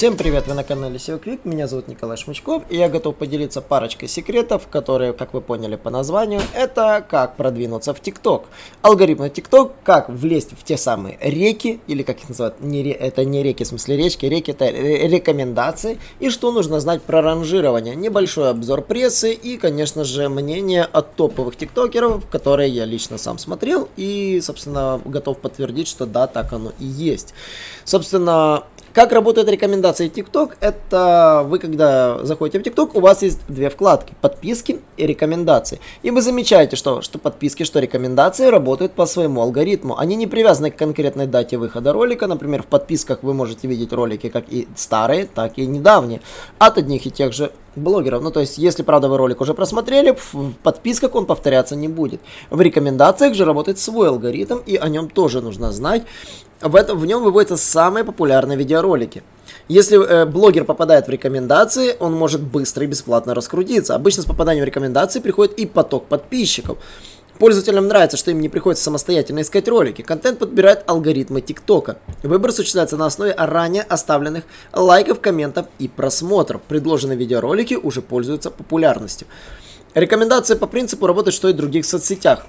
Всем привет, вы на канале SEO Quick, меня зовут Николай Шмычков, и я готов поделиться парочкой секретов, которые, как вы поняли по названию, это как продвинуться в ТикТок. Алгоритмы ТикТок, как влезть в те самые реки, или как их называют, не, это не реки, в смысле речки, реки это рекомендации, и что нужно знать про ранжирование, небольшой обзор прессы и, конечно же, мнение от топовых тиктокеров, которые я лично сам смотрел, и, собственно, готов подтвердить, что да, так оно и есть. Собственно, как работает рекомендации TikTok? Это вы, когда заходите в TikTok, у вас есть две вкладки. Подписки и рекомендации. И вы замечаете, что, что подписки, что рекомендации работают по своему алгоритму. Они не привязаны к конкретной дате выхода ролика. Например, в подписках вы можете видеть ролики как и старые, так и недавние. От одних и тех же блогеров. Ну, то есть, если, правда, вы ролик уже просмотрели, в подписках он повторяться не будет. В рекомендациях же работает свой алгоритм, и о нем тоже нужно знать. В, этом, в нем выводятся самые популярные видеоролики. Если э, блогер попадает в рекомендации, он может быстро и бесплатно раскрутиться. Обычно с попаданием в рекомендации приходит и поток подписчиков. Пользователям нравится, что им не приходится самостоятельно искать ролики. Контент подбирает алгоритмы ТикТока. Выбор осуществляется на основе ранее оставленных лайков, комментов и просмотров. Предложенные видеоролики уже пользуются популярностью. Рекомендации по принципу работают, что и в других соцсетях.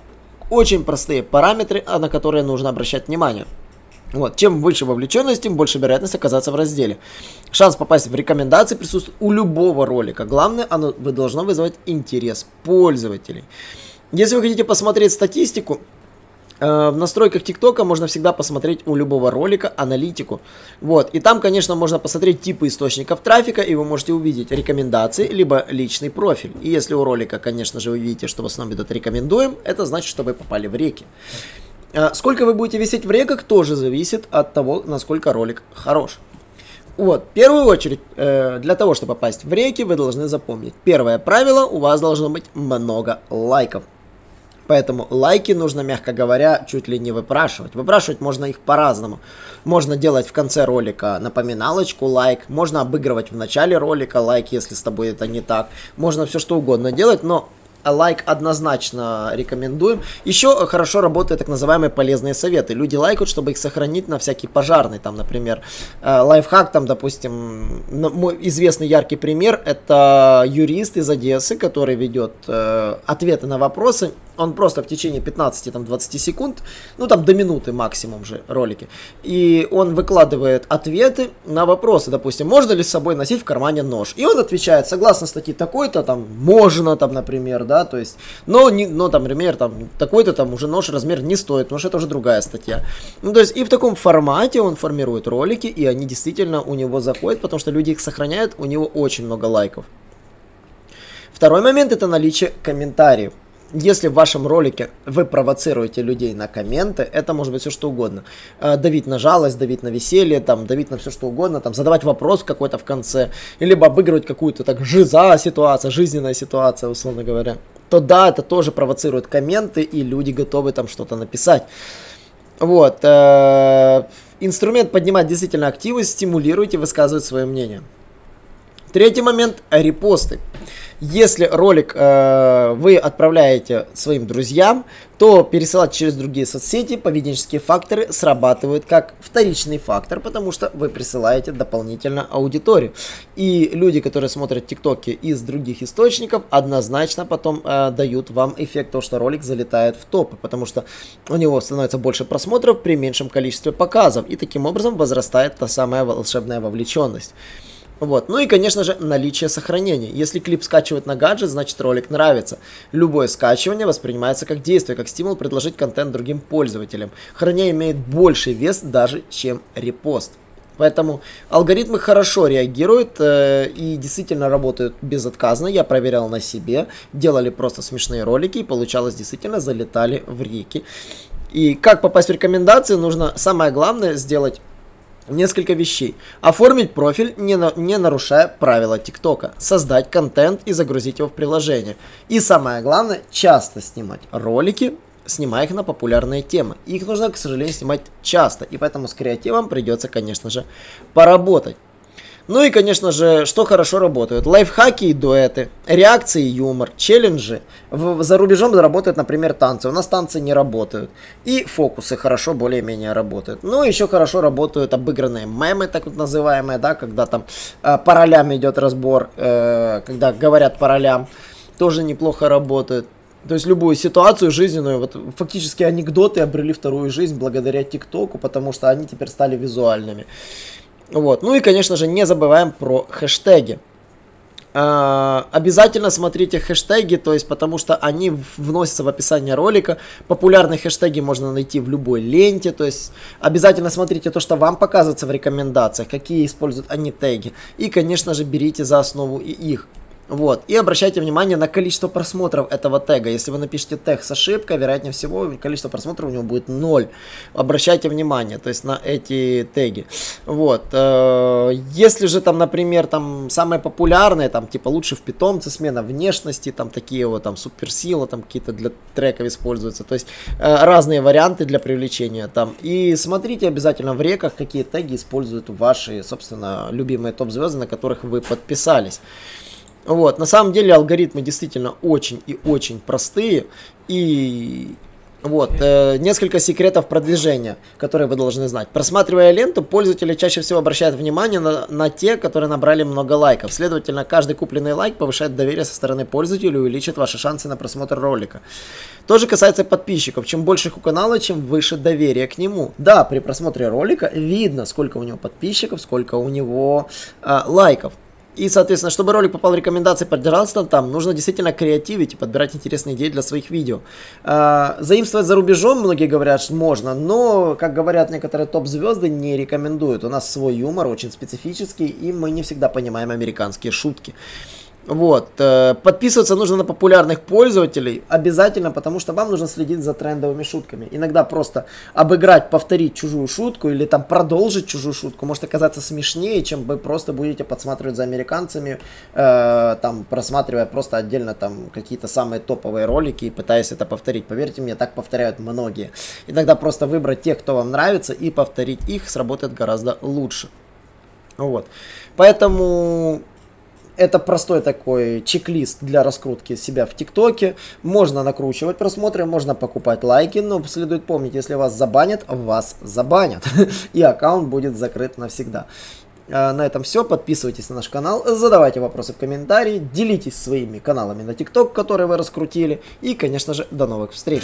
Очень простые параметры, на которые нужно обращать внимание. Вот. Чем больше вовлеченность, тем больше вероятность оказаться в разделе. Шанс попасть в рекомендации присутствует у любого ролика. Главное, оно должно вызывать интерес пользователей. Если вы хотите посмотреть статистику, э, в настройках ТикТока можно всегда посмотреть у любого ролика аналитику. Вот. И там, конечно, можно посмотреть типы источников трафика, и вы можете увидеть рекомендации, либо личный профиль. И если у ролика, конечно же, вы видите, что в основном идут рекомендуем, это значит, что вы попали в реки. Э, сколько вы будете висеть в реках, тоже зависит от того, насколько ролик хорош. Вот, в первую очередь, э, для того, чтобы попасть в реки, вы должны запомнить. Первое правило, у вас должно быть много лайков. Поэтому лайки нужно, мягко говоря, чуть ли не выпрашивать. Выпрашивать можно их по-разному. Можно делать в конце ролика напоминалочку лайк, можно обыгрывать в начале ролика лайк, если с тобой это не так. Можно все что угодно делать, но лайк однозначно рекомендуем. Еще хорошо работают так называемые полезные советы. Люди лайкают, чтобы их сохранить на всякий пожарный. Там, например, э, лайфхак, там, допустим, мой известный яркий пример, это юрист из Одессы, который ведет э, ответы на вопросы он просто в течение 15-20 секунд, ну там до минуты максимум же ролики, и он выкладывает ответы на вопросы, допустим, можно ли с собой носить в кармане нож, и он отвечает, согласно статье такой-то, там, можно, там, например, да, то есть, но, не, но там, например, там, такой-то там уже нож размер не стоит, потому что это уже другая статья. Ну, то есть, и в таком формате он формирует ролики, и они действительно у него заходят, потому что люди их сохраняют, у него очень много лайков. Второй момент это наличие комментариев если в вашем ролике вы провоцируете людей на комменты, это может быть все что угодно. Э, давить на жалость, давить на веселье, там, давить на все что угодно, там, задавать вопрос какой-то в конце, либо обыгрывать какую-то так жиза ситуация, жизненная ситуация, условно говоря, то да, это тоже провоцирует комменты, и люди готовы там что-то написать. Вот. Э, инструмент поднимать действительно активы, стимулируйте, высказывать свое мнение. Третий момент – репосты. Если ролик э, вы отправляете своим друзьям, то пересылать через другие соцсети поведенческие факторы срабатывают как вторичный фактор, потому что вы присылаете дополнительно аудиторию. И люди, которые смотрят тиктоки из других источников, однозначно потом э, дают вам эффект того, что ролик залетает в топы, потому что у него становится больше просмотров при меньшем количестве показов, и таким образом возрастает та самая волшебная вовлеченность. Вот. Ну и, конечно же, наличие сохранения. Если клип скачивает на гаджет, значит ролик нравится. Любое скачивание воспринимается как действие, как стимул предложить контент другим пользователям. Храня имеет больший вес даже, чем репост. Поэтому алгоритмы хорошо реагируют э, и действительно работают безотказно. Я проверял на себе, делали просто смешные ролики и получалось действительно залетали в реки. И как попасть в рекомендации, нужно самое главное сделать несколько вещей. Оформить профиль, не, на, не нарушая правила ТикТока. Создать контент и загрузить его в приложение. И самое главное, часто снимать ролики снимая их на популярные темы. Их нужно, к сожалению, снимать часто, и поэтому с креативом придется, конечно же, поработать. Ну и, конечно же, что хорошо работают. Лайфхаки и дуэты, реакции и юмор, челленджи. В, за рубежом работают, например, танцы. У нас танцы не работают. И фокусы хорошо более-менее работают. Ну, еще хорошо работают обыгранные мемы, так вот называемые, да, когда там э, по ролям идет разбор, э, когда говорят по ролям. Тоже неплохо работают. То есть любую ситуацию жизненную, вот фактически анекдоты обрели вторую жизнь благодаря ТикТоку, потому что они теперь стали визуальными. Вот. Ну и, конечно же, не забываем про хэштеги. Uh, обязательно смотрите хэштеги, то есть потому что они вносятся в описание ролика. Популярные хэштеги можно найти в любой ленте, то есть обязательно смотрите то, что вам показывается в рекомендациях, какие используют они теги. И, конечно же, берите за основу и их. Вот. И обращайте внимание на количество просмотров этого тега. Если вы напишете тег с ошибкой, вероятнее всего, количество просмотров у него будет 0. Обращайте внимание, то есть на эти теги. Вот. Э, если же там, например, там самые популярные, там типа лучше в питомце, смена внешности, там такие вот там суперсила, там какие-то для треков используются. То есть э, разные варианты для привлечения там. И смотрите обязательно в реках, какие теги используют ваши, собственно, любимые топ-звезды, на которых вы подписались. Вот, на самом деле алгоритмы действительно очень и очень простые. И вот, э, несколько секретов продвижения, которые вы должны знать. Просматривая ленту, пользователи чаще всего обращают внимание на, на те, которые набрали много лайков. Следовательно, каждый купленный лайк повышает доверие со стороны пользователя и увеличит ваши шансы на просмотр ролика. То же касается подписчиков. Чем больше их у канала, чем выше доверие к нему. Да, при просмотре ролика видно, сколько у него подписчиков, сколько у него э, лайков. И, соответственно, чтобы ролик попал в рекомендации, поддержался там, нужно действительно креативить и подбирать интересные идеи для своих видео. А, заимствовать за рубежом, многие говорят, что можно, но, как говорят некоторые топ-звезды, не рекомендуют. У нас свой юмор очень специфический, и мы не всегда понимаем американские шутки. Вот. Э, подписываться нужно на популярных пользователей обязательно, потому что вам нужно следить за трендовыми шутками. Иногда просто обыграть, повторить чужую шутку или там продолжить чужую шутку может оказаться смешнее, чем вы просто будете подсматривать за американцами, э, там просматривая просто отдельно там какие-то самые топовые ролики и пытаясь это повторить. Поверьте мне, так повторяют многие. Иногда просто выбрать тех, кто вам нравится и повторить их сработает гораздо лучше. Вот. Поэтому это простой такой чек-лист для раскрутки себя в ТикТоке. Можно накручивать просмотры, можно покупать лайки, но следует помнить, если вас забанят, вас забанят. И аккаунт будет закрыт навсегда. А, на этом все. Подписывайтесь на наш канал, задавайте вопросы в комментарии, делитесь своими каналами на ТикТок, которые вы раскрутили. И, конечно же, до новых встреч.